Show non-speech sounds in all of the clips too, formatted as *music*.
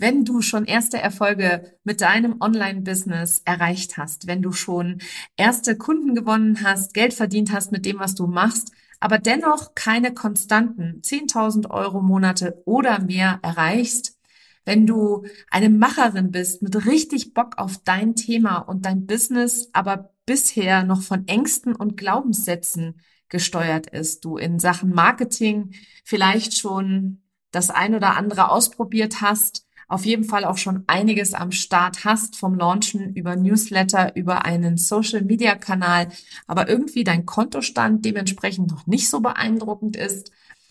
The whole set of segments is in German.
Wenn du schon erste Erfolge mit deinem Online-Business erreicht hast, wenn du schon erste Kunden gewonnen hast, Geld verdient hast mit dem, was du machst, aber dennoch keine konstanten 10.000 Euro Monate oder mehr erreichst, wenn du eine Macherin bist mit richtig Bock auf dein Thema und dein Business, aber bisher noch von Ängsten und Glaubenssätzen gesteuert ist, du in Sachen Marketing vielleicht schon das ein oder andere ausprobiert hast, auf jeden Fall auch schon einiges am Start hast, vom Launchen über Newsletter, über einen Social-Media-Kanal, aber irgendwie dein Kontostand dementsprechend noch nicht so beeindruckend ist,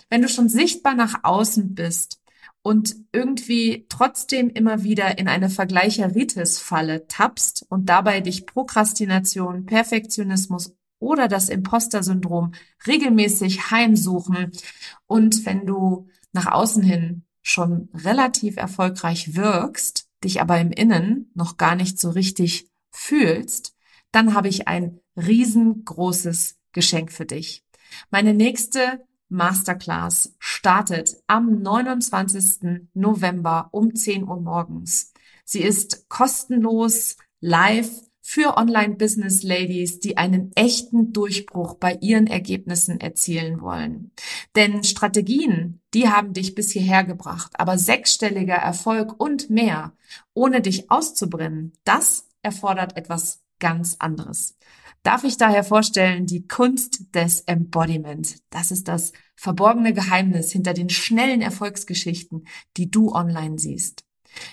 wenn du schon sichtbar nach außen bist und irgendwie trotzdem immer wieder in eine Vergleicheritis-Falle tappst und dabei dich Prokrastination, Perfektionismus oder das Imposter-Syndrom regelmäßig heimsuchen und wenn du nach außen hin schon relativ erfolgreich wirkst, dich aber im Innen noch gar nicht so richtig fühlst, dann habe ich ein riesengroßes Geschenk für dich. Meine nächste Masterclass startet am 29. November um 10 Uhr morgens. Sie ist kostenlos, live für Online-Business-Ladies, die einen echten Durchbruch bei ihren Ergebnissen erzielen wollen. Denn Strategien, die haben dich bis hierher gebracht, aber sechsstelliger Erfolg und mehr, ohne dich auszubrennen, das erfordert etwas ganz anderes. Darf ich daher vorstellen, die Kunst des Embodiment. Das ist das verborgene Geheimnis hinter den schnellen Erfolgsgeschichten, die du online siehst.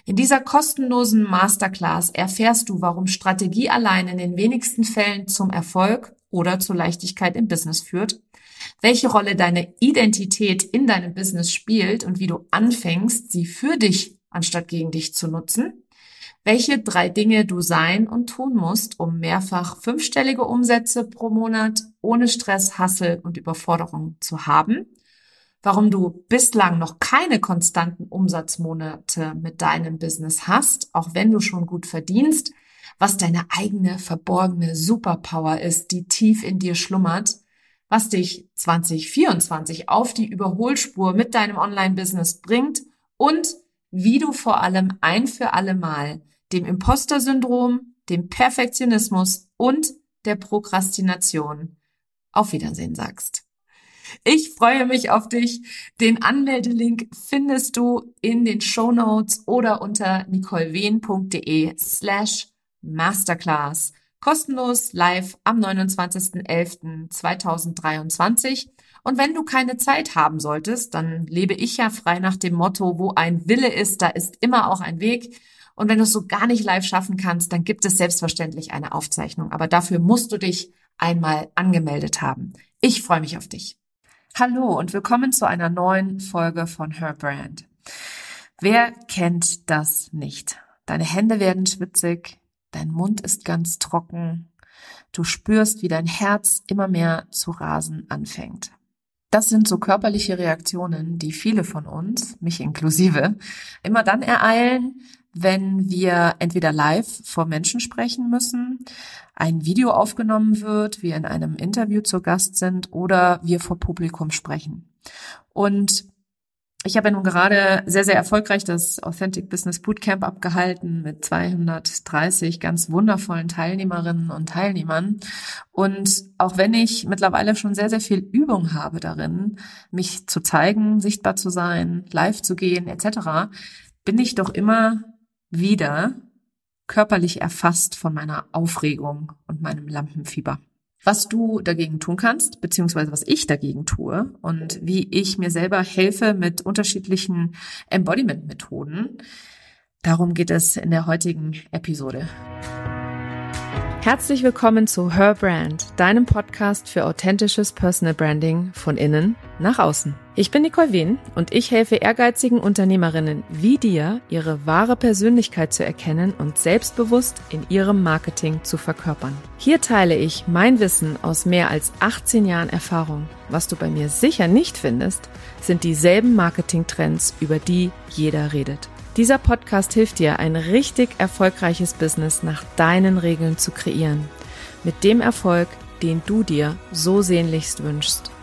In dieser kostenlosen Masterclass erfährst du, warum Strategie allein in den wenigsten Fällen zum Erfolg oder zur Leichtigkeit im Business führt, welche Rolle deine Identität in deinem Business spielt und wie du anfängst, sie für dich anstatt gegen dich zu nutzen, welche drei Dinge du sein und tun musst, um mehrfach fünfstellige Umsätze pro Monat ohne Stress, Hassel und Überforderung zu haben warum du bislang noch keine konstanten Umsatzmonate mit deinem Business hast, auch wenn du schon gut verdienst, was deine eigene verborgene Superpower ist, die tief in dir schlummert, was dich 2024 auf die Überholspur mit deinem Online-Business bringt und wie du vor allem ein für alle Mal dem Imposter-Syndrom, dem Perfektionismus und der Prokrastination auf Wiedersehen sagst. Ich freue mich auf dich. Den Anmeldelink findest du in den Show Notes oder unter nicolewehn.de slash masterclass. Kostenlos live am 29.11.2023. Und wenn du keine Zeit haben solltest, dann lebe ich ja frei nach dem Motto, wo ein Wille ist, da ist immer auch ein Weg. Und wenn du es so gar nicht live schaffen kannst, dann gibt es selbstverständlich eine Aufzeichnung. Aber dafür musst du dich einmal angemeldet haben. Ich freue mich auf dich. Hallo und willkommen zu einer neuen Folge von Her Brand. Wer kennt das nicht? Deine Hände werden schwitzig, dein Mund ist ganz trocken, du spürst, wie dein Herz immer mehr zu rasen anfängt. Das sind so körperliche Reaktionen, die viele von uns, mich inklusive, immer dann ereilen, wenn wir entweder live vor Menschen sprechen müssen, ein Video aufgenommen wird, wir in einem Interview zu Gast sind oder wir vor Publikum sprechen. Und ich habe ja nun gerade sehr, sehr erfolgreich das Authentic Business Bootcamp abgehalten mit 230 ganz wundervollen Teilnehmerinnen und Teilnehmern. Und auch wenn ich mittlerweile schon sehr, sehr viel Übung habe darin, mich zu zeigen, sichtbar zu sein, live zu gehen etc., bin ich doch immer wieder körperlich erfasst von meiner Aufregung und meinem Lampenfieber. Was du dagegen tun kannst, beziehungsweise was ich dagegen tue und wie ich mir selber helfe mit unterschiedlichen Embodiment-Methoden, darum geht es in der heutigen Episode. Herzlich willkommen zu Her Brand, deinem Podcast für authentisches Personal Branding von innen nach außen. Ich bin Nicole Wien und ich helfe ehrgeizigen Unternehmerinnen wie dir, ihre wahre Persönlichkeit zu erkennen und selbstbewusst in ihrem Marketing zu verkörpern. Hier teile ich mein Wissen aus mehr als 18 Jahren Erfahrung. Was du bei mir sicher nicht findest, sind dieselben Marketingtrends, über die jeder redet. Dieser Podcast hilft dir, ein richtig erfolgreiches Business nach deinen Regeln zu kreieren. Mit dem Erfolg, den du dir so sehnlichst wünschst.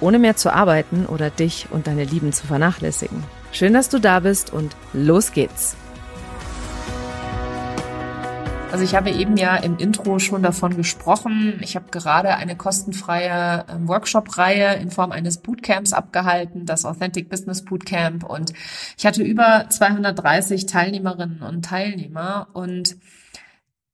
Ohne mehr zu arbeiten oder dich und deine Lieben zu vernachlässigen. Schön, dass du da bist und los geht's. Also ich habe eben ja im Intro schon davon gesprochen. Ich habe gerade eine kostenfreie ähm, Workshop-Reihe in Form eines Bootcamps abgehalten, das Authentic Business Bootcamp. Und ich hatte über 230 Teilnehmerinnen und Teilnehmer. Und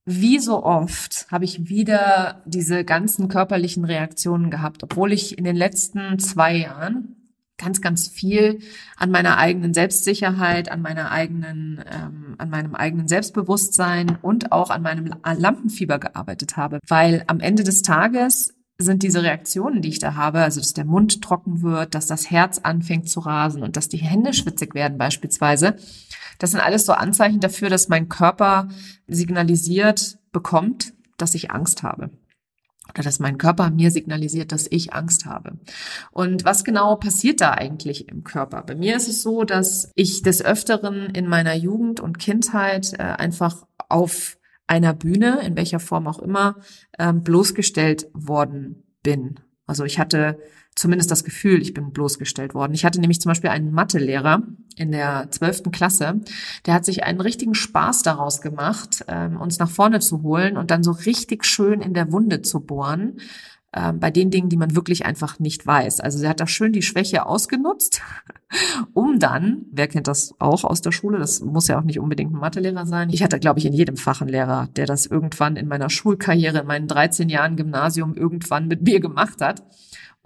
wie so oft habe ich wieder diese ganzen körperlichen Reaktionen gehabt, obwohl ich in den letzten zwei Jahren ganz, ganz viel an meiner eigenen Selbstsicherheit, an meiner eigenen, ähm, an meinem eigenen Selbstbewusstsein und auch an meinem Lampenfieber gearbeitet habe. Weil am Ende des Tages sind diese Reaktionen, die ich da habe, also dass der Mund trocken wird, dass das Herz anfängt zu rasen und dass die Hände schwitzig werden beispielsweise, das sind alles so Anzeichen dafür, dass mein Körper signalisiert bekommt, dass ich Angst habe oder dass mein Körper mir signalisiert, dass ich Angst habe. Und was genau passiert da eigentlich im Körper? Bei mir ist es so, dass ich des Öfteren in meiner Jugend und Kindheit äh, einfach auf einer Bühne, in welcher Form auch immer, äh, bloßgestellt worden bin. Also ich hatte zumindest das Gefühl, ich bin bloßgestellt worden. Ich hatte nämlich zum Beispiel einen Mathelehrer in der zwölften Klasse, der hat sich einen richtigen Spaß daraus gemacht, ähm, uns nach vorne zu holen und dann so richtig schön in der Wunde zu bohren ähm, bei den Dingen, die man wirklich einfach nicht weiß. Also sie hat da schön die Schwäche ausgenutzt, *laughs* um dann, wer kennt das auch aus der Schule, das muss ja auch nicht unbedingt ein Mathelehrer sein. Ich hatte, glaube ich, in jedem Fach einen Lehrer, der das irgendwann in meiner Schulkarriere, in meinen 13 Jahren Gymnasium irgendwann mit mir gemacht hat.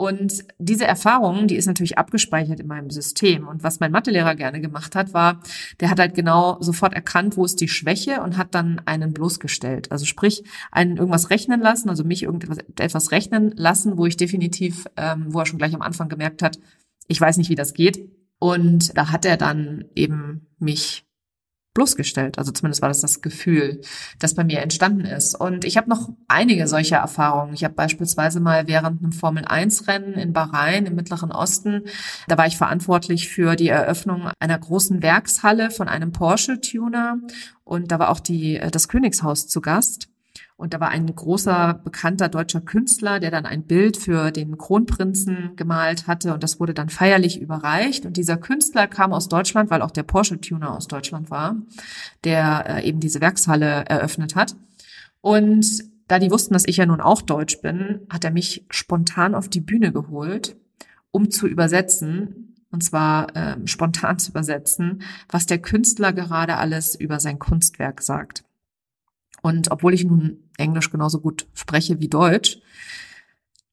Und diese Erfahrung, die ist natürlich abgespeichert in meinem System. Und was mein Mathelehrer gerne gemacht hat, war, der hat halt genau sofort erkannt, wo ist die Schwäche und hat dann einen bloßgestellt. Also sprich, einen irgendwas rechnen lassen, also mich irgendetwas etwas rechnen lassen, wo ich definitiv, ähm, wo er schon gleich am Anfang gemerkt hat, ich weiß nicht, wie das geht. Und da hat er dann eben mich bloßgestellt. Also zumindest war das das Gefühl, das bei mir entstanden ist. Und ich habe noch einige solcher Erfahrungen. Ich habe beispielsweise mal während einem Formel-1-Rennen in Bahrain im Mittleren Osten, da war ich verantwortlich für die Eröffnung einer großen Werkshalle von einem Porsche-Tuner. Und da war auch die, äh, das Königshaus zu Gast. Und da war ein großer, bekannter deutscher Künstler, der dann ein Bild für den Kronprinzen gemalt hatte und das wurde dann feierlich überreicht. Und dieser Künstler kam aus Deutschland, weil auch der Porsche-Tuner aus Deutschland war, der äh, eben diese Werkshalle eröffnet hat. Und da die wussten, dass ich ja nun auch Deutsch bin, hat er mich spontan auf die Bühne geholt, um zu übersetzen, und zwar äh, spontan zu übersetzen, was der Künstler gerade alles über sein Kunstwerk sagt. Und obwohl ich nun Englisch genauso gut spreche wie Deutsch,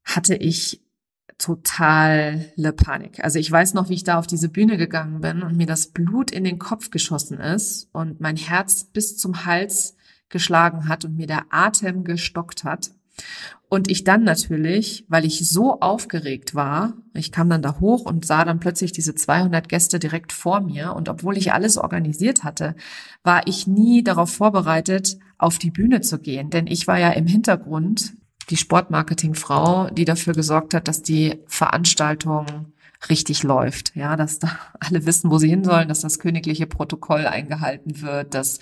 hatte ich totale Panik. Also ich weiß noch, wie ich da auf diese Bühne gegangen bin und mir das Blut in den Kopf geschossen ist und mein Herz bis zum Hals geschlagen hat und mir der Atem gestockt hat. Und ich dann natürlich, weil ich so aufgeregt war, ich kam dann da hoch und sah dann plötzlich diese 200 Gäste direkt vor mir. Und obwohl ich alles organisiert hatte, war ich nie darauf vorbereitet, auf die Bühne zu gehen. Denn ich war ja im Hintergrund die Sportmarketingfrau, die dafür gesorgt hat, dass die Veranstaltung richtig läuft. Ja, dass da *laughs* alle wissen, wo sie hin sollen, dass das königliche Protokoll eingehalten wird, dass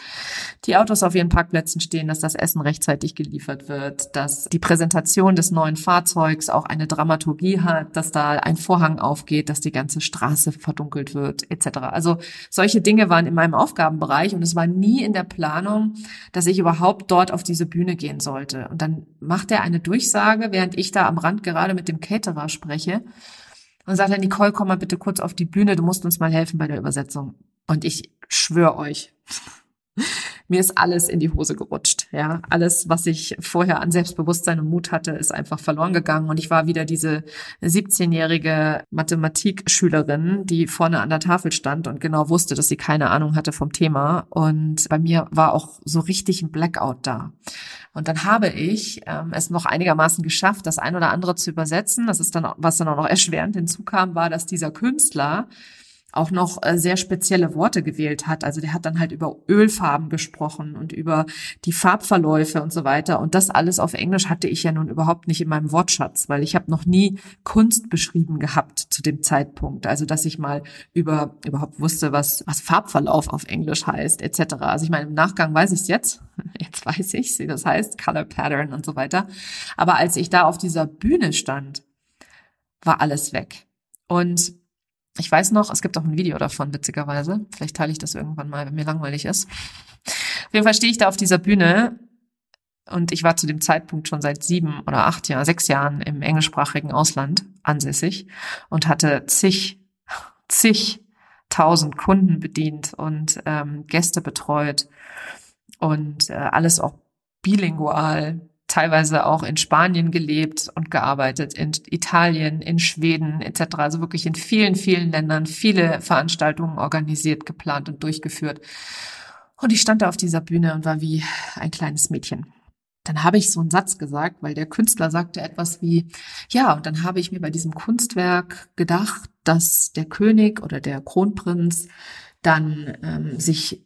die Autos auf ihren Parkplätzen stehen, dass das Essen rechtzeitig geliefert wird, dass die Präsentation des neuen Fahrzeugs auch eine Dramaturgie hat, dass da ein Vorhang aufgeht, dass die ganze Straße verdunkelt wird, etc. Also solche Dinge waren in meinem Aufgabenbereich und es war nie in der Planung, dass ich überhaupt dort auf diese Bühne gehen sollte. Und dann macht er eine Durchsage, während ich da am Rand gerade mit dem Caterer spreche und sagt er, Nicole, komm mal bitte kurz auf die Bühne, du musst uns mal helfen bei der Übersetzung. Und ich schwöre euch, *laughs* mir ist alles in die Hose gerutscht. Ja, alles, was ich vorher an Selbstbewusstsein und Mut hatte, ist einfach verloren gegangen. Und ich war wieder diese 17-jährige Mathematikschülerin, die vorne an der Tafel stand und genau wusste, dass sie keine Ahnung hatte vom Thema. Und bei mir war auch so richtig ein Blackout da. Und dann habe ich ähm, es noch einigermaßen geschafft, das ein oder andere zu übersetzen. Das ist dann, was dann auch noch erschwerend hinzukam, war, dass dieser Künstler auch noch äh, sehr spezielle Worte gewählt hat. Also der hat dann halt über Ölfarben gesprochen und über die Farbverläufe und so weiter. Und das alles auf Englisch hatte ich ja nun überhaupt nicht in meinem Wortschatz, weil ich habe noch nie Kunst beschrieben gehabt zu dem Zeitpunkt. Also dass ich mal über überhaupt wusste, was, was Farbverlauf auf Englisch heißt, etc. Also ich meine, im Nachgang weiß ich es jetzt. *laughs* Jetzt weiß ich, wie das heißt, Color Pattern und so weiter. Aber als ich da auf dieser Bühne stand, war alles weg. Und Ich weiß noch, es gibt auch ein Video davon, witzigerweise. Vielleicht teile ich das irgendwann mal, wenn mir langweilig ist. Auf jeden Fall stehe ich da auf dieser Bühne und ich war zu dem Zeitpunkt schon seit sieben oder acht Jahren, sechs Jahren im englischsprachigen Ausland ansässig und hatte zig, zig tausend Kunden bedient und ähm, Gäste betreut und äh, alles auch bilingual, teilweise auch in Spanien gelebt und gearbeitet, in Italien, in Schweden etc. Also wirklich in vielen, vielen Ländern viele Veranstaltungen organisiert, geplant und durchgeführt. Und ich stand da auf dieser Bühne und war wie ein kleines Mädchen. Dann habe ich so einen Satz gesagt, weil der Künstler sagte etwas wie, ja, und dann habe ich mir bei diesem Kunstwerk gedacht, dass der König oder der Kronprinz dann ähm, sich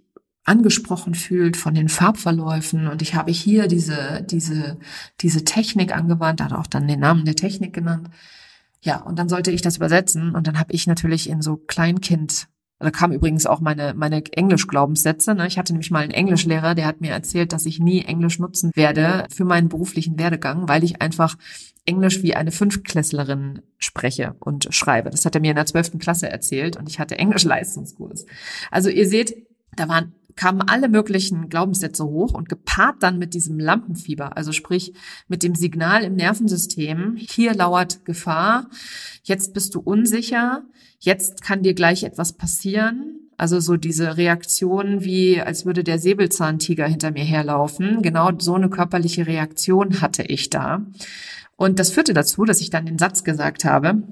angesprochen fühlt von den Farbverläufen und ich habe hier diese diese diese Technik angewandt, hat auch dann den Namen der Technik genannt. Ja, und dann sollte ich das übersetzen und dann habe ich natürlich in so Kleinkind da kam übrigens auch meine, meine Englisch-Glaubenssätze. Ne? Ich hatte nämlich mal einen Englischlehrer, der hat mir erzählt, dass ich nie Englisch nutzen werde für meinen beruflichen Werdegang, weil ich einfach Englisch wie eine Fünftklässlerin spreche und schreibe. Das hat er mir in der zwölften Klasse erzählt und ich hatte Englisch-Leistungskurs. Also ihr seht, da waren kamen alle möglichen Glaubenssätze hoch und gepaart dann mit diesem Lampenfieber, also sprich mit dem Signal im Nervensystem, hier lauert Gefahr, jetzt bist du unsicher, jetzt kann dir gleich etwas passieren. Also so diese Reaktion wie, als würde der Säbelzahntiger hinter mir herlaufen. Genau so eine körperliche Reaktion hatte ich da. Und das führte dazu, dass ich dann den Satz gesagt habe,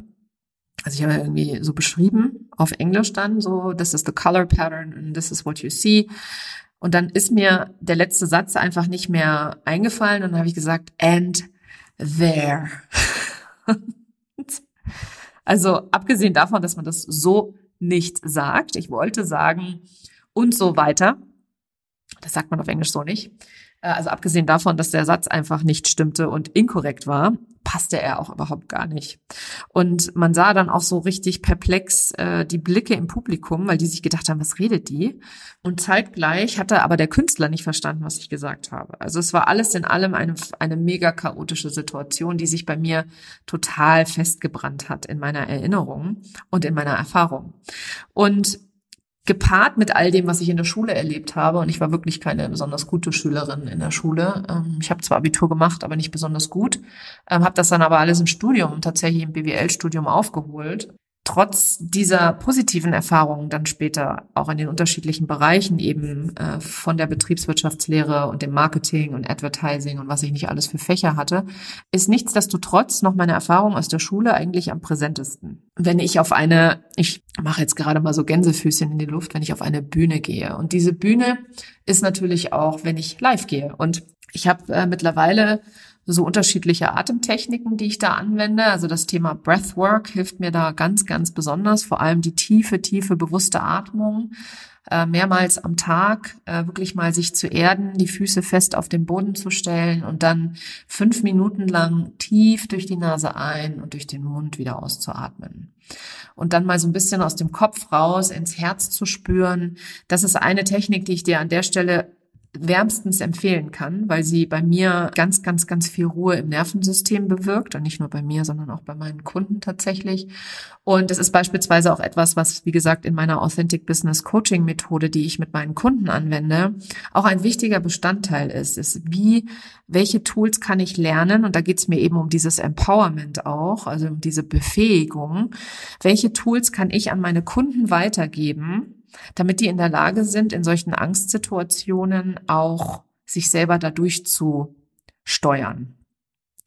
also ich habe irgendwie so beschrieben, auf Englisch dann so, this is the color pattern and this is what you see. Und dann ist mir der letzte Satz einfach nicht mehr eingefallen und dann habe ich gesagt, and there. *laughs* also abgesehen davon, dass man das so nicht sagt, ich wollte sagen und so weiter. Das sagt man auf Englisch so nicht. Äh, also abgesehen davon, dass der Satz einfach nicht stimmte und inkorrekt war, passte er auch überhaupt gar nicht. Und man sah dann auch so richtig perplex äh, die Blicke im Publikum, weil die sich gedacht haben, was redet die? Und zeitgleich hatte aber der Künstler nicht verstanden, was ich gesagt habe. Also es war alles in allem eine, eine mega chaotische Situation, die sich bei mir total festgebrannt hat in meiner Erinnerung und in meiner Erfahrung. Und gepaart mit all dem, was ich in der Schule erlebt habe. Und ich war wirklich keine besonders gute Schülerin in der Schule. Ähm, ich habe zwar Abitur gemacht, aber nicht besonders gut. Ähm, habe das dann aber alles im Studium, tatsächlich im BWL-Studium aufgeholt trotz dieser positiven Erfahrungen dann später auch in den unterschiedlichen Bereichen eben äh, von der Betriebswirtschaftslehre und dem Marketing und Advertising und was ich nicht alles für Fächer hatte, ist nichtsdestotrotz noch meine Erfahrung aus der Schule eigentlich am präsentesten. Wenn ich auf eine, ich mache jetzt gerade mal so Gänsefüßchen in die Luft, wenn ich auf eine Bühne gehe. Und diese Bühne ist natürlich auch, wenn ich live gehe. Und ich habe äh, mittlerweile so unterschiedliche Atemtechniken, die ich da anwende. Also das Thema Breathwork hilft mir da ganz, ganz besonders. Vor allem die tiefe, tiefe, bewusste Atmung. Äh, mehrmals am Tag äh, wirklich mal sich zu erden, die Füße fest auf den Boden zu stellen und dann fünf Minuten lang tief durch die Nase ein und durch den Mund wieder auszuatmen. Und dann mal so ein bisschen aus dem Kopf raus ins Herz zu spüren. Das ist eine Technik, die ich dir an der Stelle wärmstens empfehlen kann, weil sie bei mir ganz, ganz, ganz viel Ruhe im Nervensystem bewirkt und nicht nur bei mir, sondern auch bei meinen Kunden tatsächlich. Und es ist beispielsweise auch etwas, was, wie gesagt, in meiner Authentic Business Coaching Methode, die ich mit meinen Kunden anwende, auch ein wichtiger Bestandteil ist, ist wie, welche Tools kann ich lernen? Und da geht es mir eben um dieses Empowerment auch, also um diese Befähigung. Welche Tools kann ich an meine Kunden weitergeben? Damit die in der Lage sind, in solchen Angstsituationen auch sich selber dadurch zu steuern.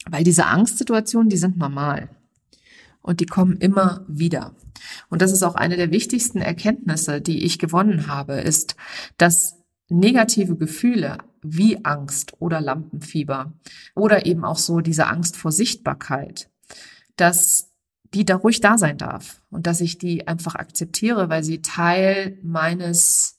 Weil diese Angstsituationen, die sind normal. Und die kommen immer wieder. Und das ist auch eine der wichtigsten Erkenntnisse, die ich gewonnen habe, ist, dass negative Gefühle wie Angst oder Lampenfieber oder eben auch so diese Angst vor Sichtbarkeit, dass die da ruhig da sein darf und dass ich die einfach akzeptiere, weil sie Teil meines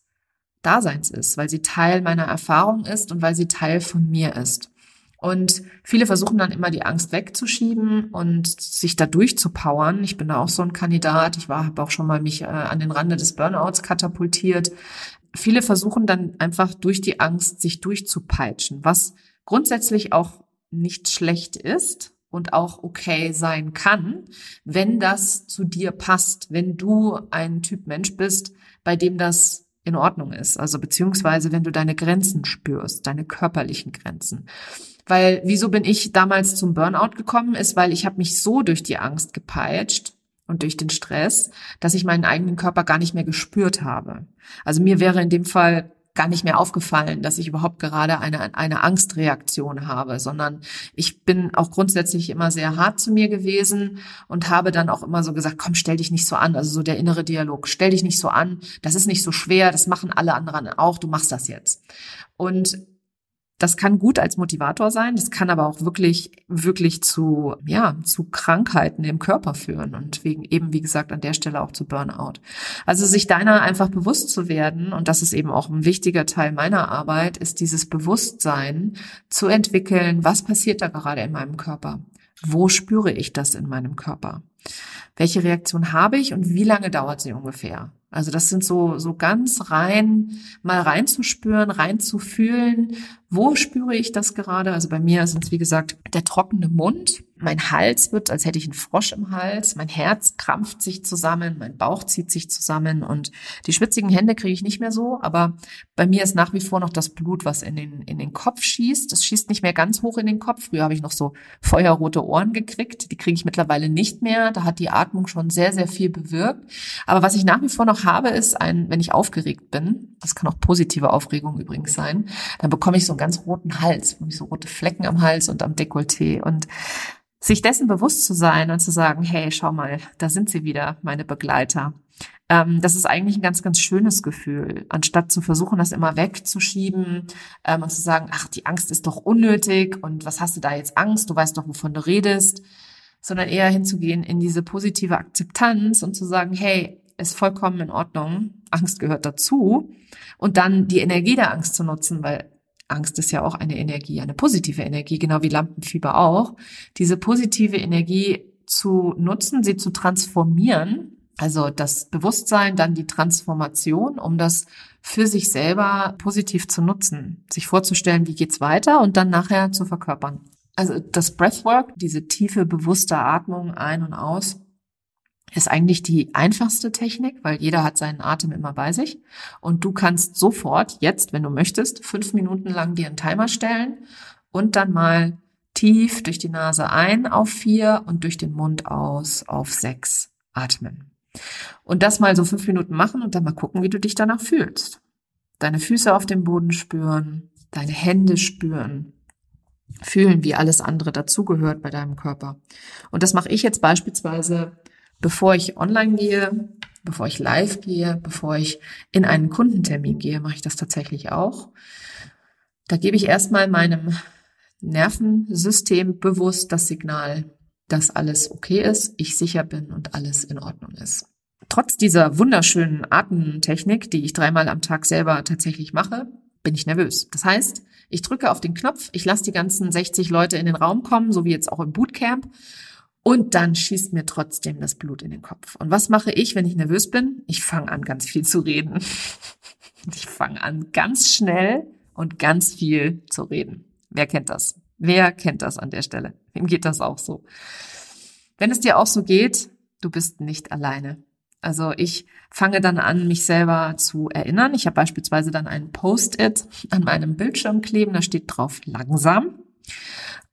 Daseins ist, weil sie Teil meiner Erfahrung ist und weil sie Teil von mir ist. Und viele versuchen dann immer die Angst wegzuschieben und sich da durchzupowern. Ich bin da auch so ein Kandidat. Ich war, habe auch schon mal mich äh, an den Rande des Burnouts katapultiert. Viele versuchen dann einfach durch die Angst sich durchzupeitschen, was grundsätzlich auch nicht schlecht ist, und auch okay sein kann, wenn das zu dir passt, wenn du ein Typ Mensch bist, bei dem das in Ordnung ist. Also beziehungsweise wenn du deine Grenzen spürst, deine körperlichen Grenzen. Weil wieso bin ich damals zum Burnout gekommen, ist, weil ich habe mich so durch die Angst gepeitscht und durch den Stress, dass ich meinen eigenen Körper gar nicht mehr gespürt habe. Also mir wäre in dem Fall gar nicht mehr aufgefallen, dass ich überhaupt gerade eine, eine Angstreaktion habe, sondern ich bin auch grundsätzlich immer sehr hart zu mir gewesen und habe dann auch immer so gesagt, komm, stell dich nicht so an, also so der innere Dialog, stell dich nicht so an, das ist nicht so schwer, das machen alle anderen auch, du machst das jetzt. Und das kann gut als Motivator sein, das kann aber auch wirklich, wirklich zu, ja, zu Krankheiten im Körper führen und wegen eben, wie gesagt, an der Stelle auch zu Burnout. Also sich deiner einfach bewusst zu werden, und das ist eben auch ein wichtiger Teil meiner Arbeit, ist dieses Bewusstsein zu entwickeln, was passiert da gerade in meinem Körper? Wo spüre ich das in meinem Körper? Welche Reaktion habe ich und wie lange dauert sie ungefähr? Also das sind so, so ganz rein, mal reinzuspüren, reinzufühlen. Wo spüre ich das gerade? Also bei mir sind es, wie gesagt, der trockene Mund, mein Hals wird, als hätte ich einen Frosch im Hals, mein Herz krampft sich zusammen, mein Bauch zieht sich zusammen und die schwitzigen Hände kriege ich nicht mehr so, aber bei mir ist nach wie vor noch das Blut, was in den, in den Kopf schießt. Es schießt nicht mehr ganz hoch in den Kopf. Früher habe ich noch so feuerrote Ohren gekriegt, die kriege ich mittlerweile nicht mehr. Da hat die Atmung schon sehr, sehr viel bewirkt. Aber was ich nach wie vor noch habe, ist ein, wenn ich aufgeregt bin, das kann auch positive Aufregung übrigens sein, dann bekomme ich so einen ganz roten Hals, so rote Flecken am Hals und am Dekolleté und sich dessen bewusst zu sein und zu sagen, hey, schau mal, da sind sie wieder, meine Begleiter. Ähm, das ist eigentlich ein ganz, ganz schönes Gefühl, anstatt zu versuchen, das immer wegzuschieben ähm, und zu sagen, ach, die Angst ist doch unnötig und was hast du da jetzt Angst? Du weißt doch, wovon du redest, sondern eher hinzugehen in diese positive Akzeptanz und zu sagen, hey, ist vollkommen in Ordnung, Angst gehört dazu und dann die Energie der Angst zu nutzen, weil Angst ist ja auch eine Energie, eine positive Energie, genau wie Lampenfieber auch. Diese positive Energie zu nutzen, sie zu transformieren, also das Bewusstsein, dann die Transformation, um das für sich selber positiv zu nutzen, sich vorzustellen, wie geht's weiter und dann nachher zu verkörpern. Also das Breathwork, diese tiefe, bewusste Atmung ein und aus, ist eigentlich die einfachste Technik, weil jeder hat seinen Atem immer bei sich. Und du kannst sofort, jetzt, wenn du möchtest, fünf Minuten lang dir einen Timer stellen und dann mal tief durch die Nase ein auf vier und durch den Mund aus auf sechs atmen. Und das mal so fünf Minuten machen und dann mal gucken, wie du dich danach fühlst. Deine Füße auf dem Boden spüren, deine Hände spüren, fühlen, wie alles andere dazugehört bei deinem Körper. Und das mache ich jetzt beispielsweise bevor ich online gehe, bevor ich live gehe, bevor ich in einen Kundentermin gehe, mache ich das tatsächlich auch. Da gebe ich erstmal meinem Nervensystem bewusst das Signal, dass alles okay ist, ich sicher bin und alles in Ordnung ist. Trotz dieser wunderschönen Atemtechnik, die ich dreimal am Tag selber tatsächlich mache, bin ich nervös. Das heißt, ich drücke auf den Knopf, ich lasse die ganzen 60 Leute in den Raum kommen, so wie jetzt auch im Bootcamp und dann schießt mir trotzdem das Blut in den Kopf. Und was mache ich, wenn ich nervös bin? Ich fange an, ganz viel zu reden. *laughs* Ich fange an, ganz schnell und ganz viel zu reden. Wer kennt das? Wer kennt das an der Stelle? Wem geht das auch so? Wenn es dir auch so geht, du bist nicht alleine. Also ich fange dann an, mich selber zu erinnern. Ich habe beispielsweise dann einen Post-it an meinem Bildschirm kleben, da steht drauf langsam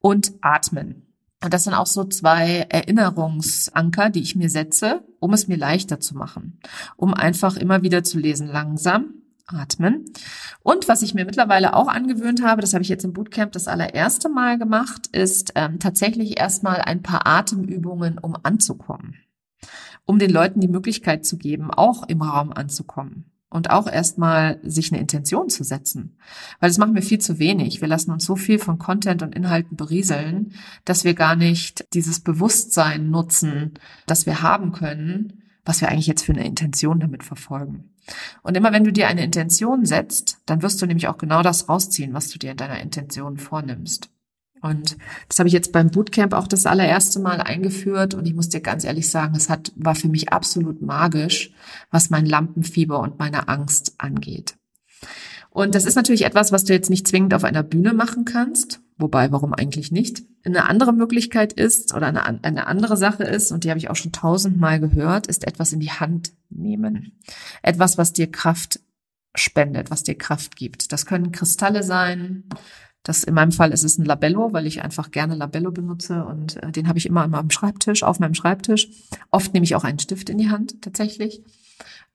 und atmen. Und das sind auch so zwei Erinnerungsanker, die ich mir setze, um es mir leichter zu machen, um einfach immer wieder zu lesen, langsam atmen. Und was ich mir mittlerweile auch angewöhnt habe, das habe ich jetzt im Bootcamp das allererste Mal gemacht, ist ähm, tatsächlich erstmal ein paar Atemübungen, um anzukommen, um den Leuten die Möglichkeit zu geben, auch im Raum anzukommen und auch erstmal sich eine Intention zu setzen. Weil das machen wir viel zu wenig. Wir lassen uns so viel von Content und Inhalten berieseln, dass wir gar nicht dieses Bewusstsein nutzen, das wir haben können, was wir eigentlich jetzt für eine Intention damit verfolgen. Und immer wenn du dir eine Intention setzt, dann wirst du nämlich auch genau das rausziehen, was du dir in deiner Intention vornimmst. Und das habe ich jetzt beim Bootcamp auch das allererste Mal eingeführt und ich muss dir ganz ehrlich sagen, es hat, war für mich absolut magisch, was mein Lampenfieber und meine Angst angeht. Und das ist natürlich etwas, was du jetzt nicht zwingend auf einer Bühne machen kannst. Wobei, warum eigentlich nicht? Eine andere Möglichkeit ist oder eine, eine andere Sache ist, und die habe ich auch schon tausendmal gehört, ist etwas in die Hand nehmen. Etwas, was dir Kraft spendet, was dir Kraft gibt. Das können Kristalle sein. Das in meinem Fall ist es ein Labello, weil ich einfach gerne Labello benutze und äh, den habe ich immer an meinem Schreibtisch, auf meinem Schreibtisch. Oft nehme ich auch einen Stift in die Hand tatsächlich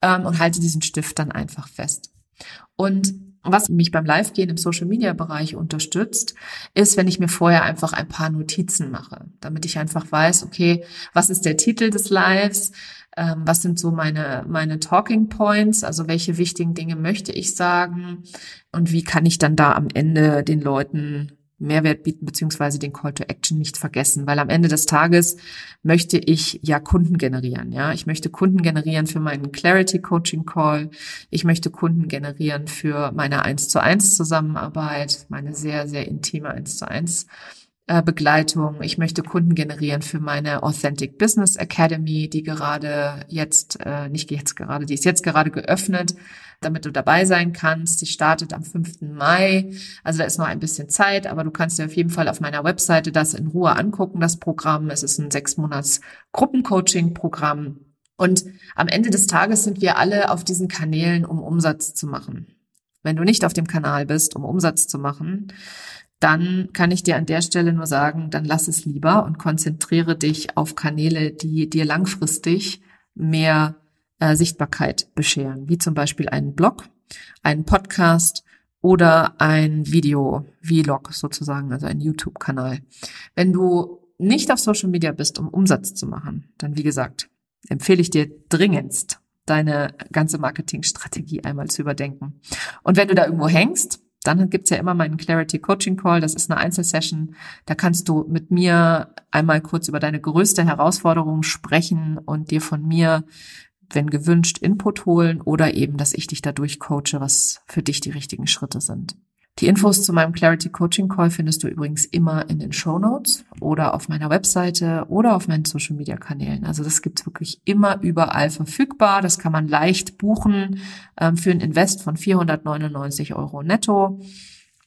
ähm, und halte diesen Stift dann einfach fest. Und was mich beim Live-Gehen im Social-Media-Bereich unterstützt, ist, wenn ich mir vorher einfach ein paar Notizen mache, damit ich einfach weiß, okay, was ist der Titel des Lives? Ähm, was sind so meine, meine Talking Points? Also welche wichtigen Dinge möchte ich sagen? Und wie kann ich dann da am Ende den Leuten Mehrwert bieten, beziehungsweise den Call to Action nicht vergessen, weil am Ende des Tages möchte ich ja Kunden generieren, ja. Ich möchte Kunden generieren für meinen Clarity Coaching Call. Ich möchte Kunden generieren für meine 1 zu 1 Zusammenarbeit, meine sehr, sehr intime 1 zu 1 äh, Begleitung. Ich möchte Kunden generieren für meine Authentic Business Academy, die gerade jetzt, äh, nicht jetzt gerade, die ist jetzt gerade geöffnet, damit du dabei sein kannst. Sie startet am 5. Mai. Also da ist noch ein bisschen Zeit, aber du kannst dir auf jeden Fall auf meiner Webseite das in Ruhe angucken, das Programm. Es ist ein sechs Monats Gruppencoaching-Programm. Und am Ende des Tages sind wir alle auf diesen Kanälen, um Umsatz zu machen. Wenn du nicht auf dem Kanal bist, um Umsatz zu machen, dann kann ich dir an der Stelle nur sagen, dann lass es lieber und konzentriere dich auf Kanäle, die dir langfristig mehr äh, Sichtbarkeit bescheren, wie zum Beispiel einen Blog, einen Podcast oder ein Video-Vlog sozusagen, also ein YouTube-Kanal. Wenn du nicht auf Social Media bist, um Umsatz zu machen, dann wie gesagt, empfehle ich dir dringendst, deine ganze Marketingstrategie einmal zu überdenken. Und wenn du da irgendwo hängst, dann gibt's ja immer meinen Clarity Coaching Call. Das ist eine Einzelsession. Da kannst du mit mir einmal kurz über deine größte Herausforderung sprechen und dir von mir, wenn gewünscht, Input holen oder eben, dass ich dich dadurch coache, was für dich die richtigen Schritte sind. Die Infos zu meinem Clarity Coaching Call findest du übrigens immer in den Show Notes oder auf meiner Webseite oder auf meinen Social Media Kanälen. Also das gibt's wirklich immer überall verfügbar. Das kann man leicht buchen ähm, für ein Invest von 499 Euro netto.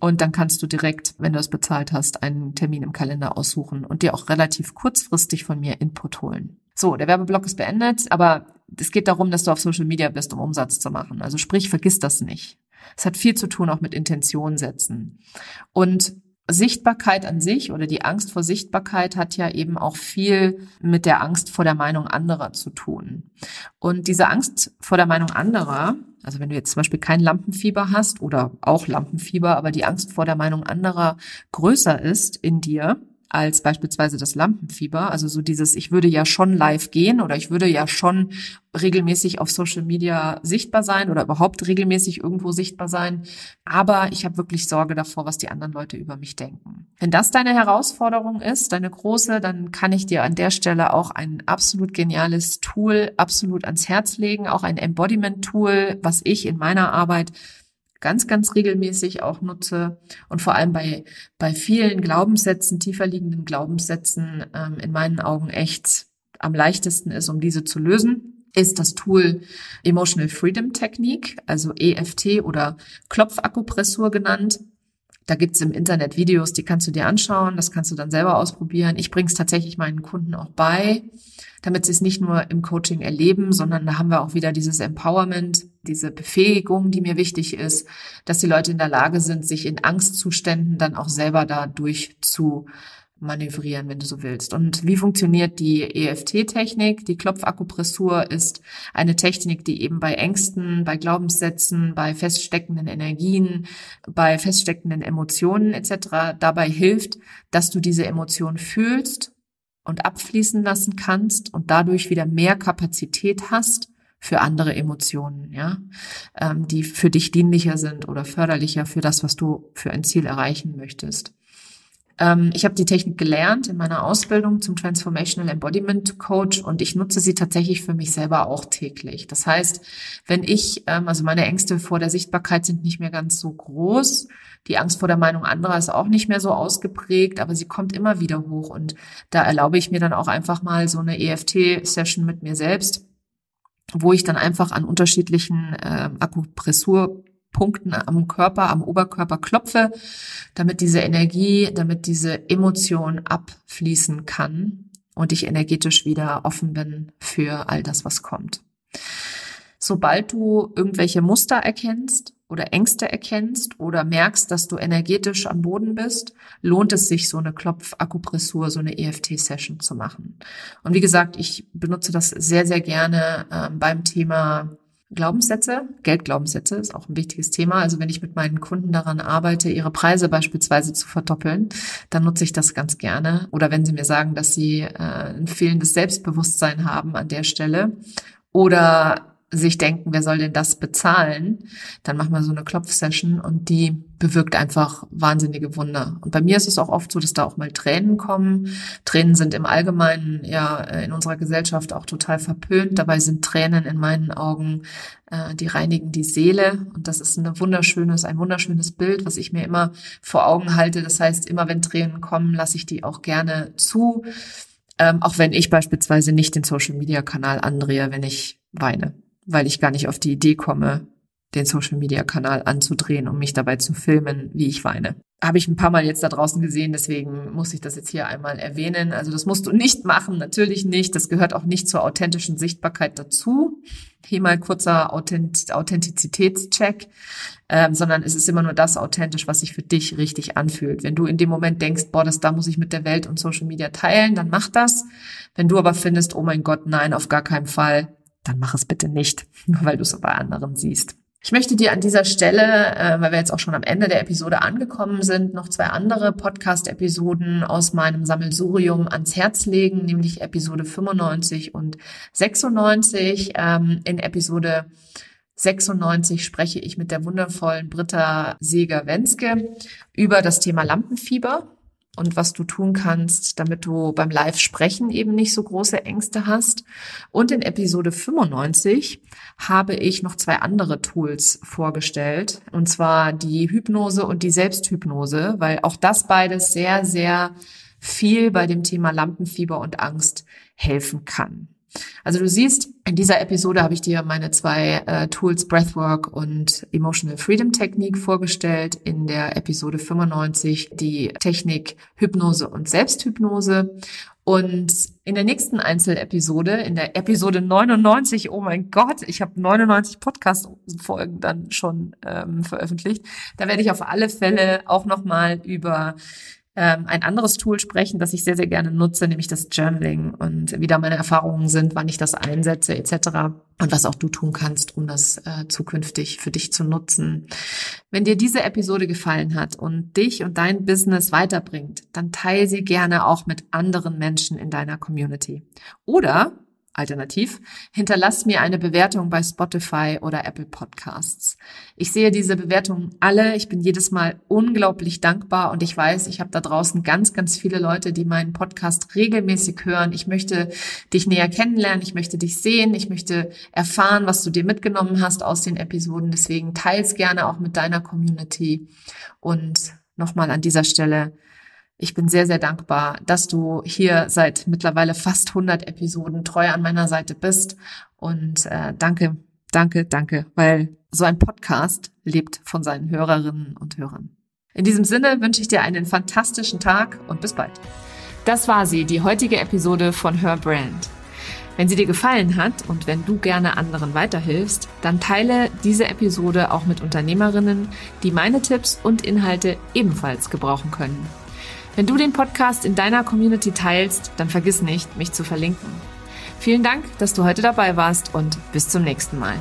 Und dann kannst du direkt, wenn du es bezahlt hast, einen Termin im Kalender aussuchen und dir auch relativ kurzfristig von mir Input holen. So, der Werbeblock ist beendet, aber es geht darum, dass du auf Social Media bist, um Umsatz zu machen. Also sprich, vergiss das nicht. Es hat viel zu tun auch mit Intention setzen. Und Sichtbarkeit an sich oder die Angst vor Sichtbarkeit hat ja eben auch viel mit der Angst vor der Meinung anderer zu tun. Und diese Angst vor der Meinung anderer, also wenn du jetzt zum Beispiel kein Lampenfieber hast oder auch Lampenfieber, aber die Angst vor der Meinung anderer größer ist in dir, als beispielsweise das Lampenfieber. Also so dieses, ich würde ja schon live gehen oder ich würde ja schon regelmäßig auf Social Media sichtbar sein oder überhaupt regelmäßig irgendwo sichtbar sein. Aber ich habe wirklich Sorge davor, was die anderen Leute über mich denken. Wenn das deine Herausforderung ist, deine große, dann kann ich dir an der Stelle auch ein absolut geniales Tool absolut ans Herz legen, auch ein Embodiment-Tool, was ich in meiner Arbeit ganz, ganz regelmäßig auch nutze und vor allem bei, bei vielen Glaubenssätzen, tiefer liegenden Glaubenssätzen ähm, in meinen Augen echt am leichtesten ist, um diese zu lösen, ist das Tool Emotional Freedom Technique, also EFT oder Klopfakupressur genannt. Da gibt's im Internet Videos, die kannst du dir anschauen, das kannst du dann selber ausprobieren. Ich bringe es tatsächlich meinen Kunden auch bei damit sie es nicht nur im Coaching erleben, sondern da haben wir auch wieder dieses Empowerment, diese Befähigung, die mir wichtig ist, dass die Leute in der Lage sind, sich in Angstzuständen dann auch selber dadurch zu manövrieren, wenn du so willst. Und wie funktioniert die EFT-Technik? Die Klopfakupressur ist eine Technik, die eben bei Ängsten, bei Glaubenssätzen, bei feststeckenden Energien, bei feststeckenden Emotionen etc. dabei hilft, dass du diese Emotion fühlst und abfließen lassen kannst und dadurch wieder mehr Kapazität hast für andere Emotionen, ja, ähm, die für dich dienlicher sind oder förderlicher für das, was du für ein Ziel erreichen möchtest. Ähm, ich habe die Technik gelernt in meiner Ausbildung zum Transformational Embodiment Coach und ich nutze sie tatsächlich für mich selber auch täglich. Das heißt, wenn ich, ähm, also meine Ängste vor der Sichtbarkeit sind nicht mehr ganz so groß, die Angst vor der Meinung anderer ist auch nicht mehr so ausgeprägt, aber sie kommt immer wieder hoch und da erlaube ich mir dann auch einfach mal so eine EFT-Session mit mir selbst, wo ich dann einfach an unterschiedlichen äh, Akupressur Punkten am Körper, am Oberkörper klopfe, damit diese Energie, damit diese Emotion abfließen kann und ich energetisch wieder offen bin für all das, was kommt. Sobald du irgendwelche Muster erkennst oder Ängste erkennst oder merkst, dass du energetisch am Boden bist, lohnt es sich, so eine Klopfakupressur, so eine EFT-Session zu machen. Und wie gesagt, ich benutze das sehr, sehr gerne äh, beim Thema Glaubenssätze, Geldglaubenssätze ist auch ein wichtiges Thema. Also wenn ich mit meinen Kunden daran arbeite, ihre Preise beispielsweise zu verdoppeln, dann nutze ich das ganz gerne. Oder wenn sie mir sagen, dass sie äh, ein fehlendes Selbstbewusstsein haben an der Stelle oder sich denken, wer soll denn das bezahlen, dann machen wir so eine Klopfsession und die bewirkt einfach wahnsinnige Wunder. Und bei mir ist es auch oft so, dass da auch mal Tränen kommen. Tränen sind im Allgemeinen ja in unserer Gesellschaft auch total verpönt. Dabei sind Tränen in meinen Augen, äh, die reinigen die Seele. Und das ist ein wunderschönes, ein wunderschönes Bild, was ich mir immer vor Augen halte. Das heißt, immer wenn Tränen kommen, lasse ich die auch gerne zu. Ähm, auch wenn ich beispielsweise nicht den Social Media Kanal andrehe, wenn ich weine weil ich gar nicht auf die Idee komme, den Social Media Kanal anzudrehen, um mich dabei zu filmen, wie ich weine. Habe ich ein paar Mal jetzt da draußen gesehen, deswegen muss ich das jetzt hier einmal erwähnen. Also das musst du nicht machen, natürlich nicht. Das gehört auch nicht zur authentischen Sichtbarkeit dazu. Hier mal kurzer Authent Authentizitätscheck, ähm, sondern es ist immer nur das authentisch, was sich für dich richtig anfühlt. Wenn du in dem Moment denkst, boah, das da muss ich mit der Welt und Social Media teilen, dann mach das. Wenn du aber findest, oh mein Gott, nein, auf gar keinen Fall, dann mach es bitte nicht, nur *laughs* weil du es bei anderen siehst. Ich möchte dir an dieser Stelle, äh, weil wir jetzt auch schon am Ende der Episode angekommen sind, noch zwei andere Podcast-Episoden aus meinem Sammelsurium ans Herz legen, nämlich Episode 95 und 96. Ähm, in Episode 96 spreche ich mit der wundervollen Britta Seger-Wenske über das Thema Lampenfieber und was du tun kannst, damit du beim Live-Sprechen eben nicht so große Ängste hast. Und in Episode 95 habe ich noch zwei andere Tools vorgestellt, und zwar die Hypnose und die Selbsthypnose, weil auch das beides sehr, sehr viel bei dem Thema Lampenfieber und Angst helfen kann. Also du siehst, in dieser Episode habe ich dir meine zwei äh, Tools Breathwork und Emotional Freedom Technik vorgestellt. In der Episode 95 die Technik Hypnose und Selbsthypnose. Und in der nächsten Einzelepisode, in der Episode 99, oh mein Gott, ich habe 99 Podcast-Folgen dann schon ähm, veröffentlicht. Da werde ich auf alle Fälle auch nochmal über ähm, ein anderes Tool sprechen, das ich sehr, sehr gerne nutze, nämlich das Journaling und wie da meine Erfahrungen sind, wann ich das einsetze etc. Und was auch du tun kannst, um das äh, zukünftig für dich zu nutzen. Wenn dir diese Episode gefallen hat und dich und dein Business weiterbringt, dann teile sie gerne auch mit anderen Menschen in deiner Community. Oder Alternativ, hinterlass mir eine Bewertung bei Spotify oder Apple Podcasts. Ich sehe diese Bewertungen alle. Ich bin jedes Mal unglaublich dankbar und ich weiß, ich habe da draußen ganz, ganz viele Leute, die meinen Podcast regelmäßig hören. Ich möchte dich näher kennenlernen. Ich möchte dich sehen. Ich möchte erfahren, was du dir mitgenommen hast aus den Episoden. Deswegen teils gerne auch mit deiner Community. Und nochmal an dieser Stelle ich bin sehr, sehr dankbar, dass du hier seit mittlerweile fast 100 Episoden treu an meiner Seite bist. Und äh, danke, danke, danke, weil so ein Podcast lebt von seinen Hörerinnen und Hörern. In diesem Sinne wünsche ich dir einen fantastischen Tag und bis bald. Das war sie, die heutige Episode von Her Brand. Wenn sie dir gefallen hat und wenn du gerne anderen weiterhilfst, dann teile diese Episode auch mit Unternehmerinnen, die meine Tipps und Inhalte ebenfalls gebrauchen können. Wenn du den Podcast in deiner Community teilst, dann vergiss nicht, mich zu verlinken. Vielen Dank, dass du heute dabei warst und bis zum nächsten Mal.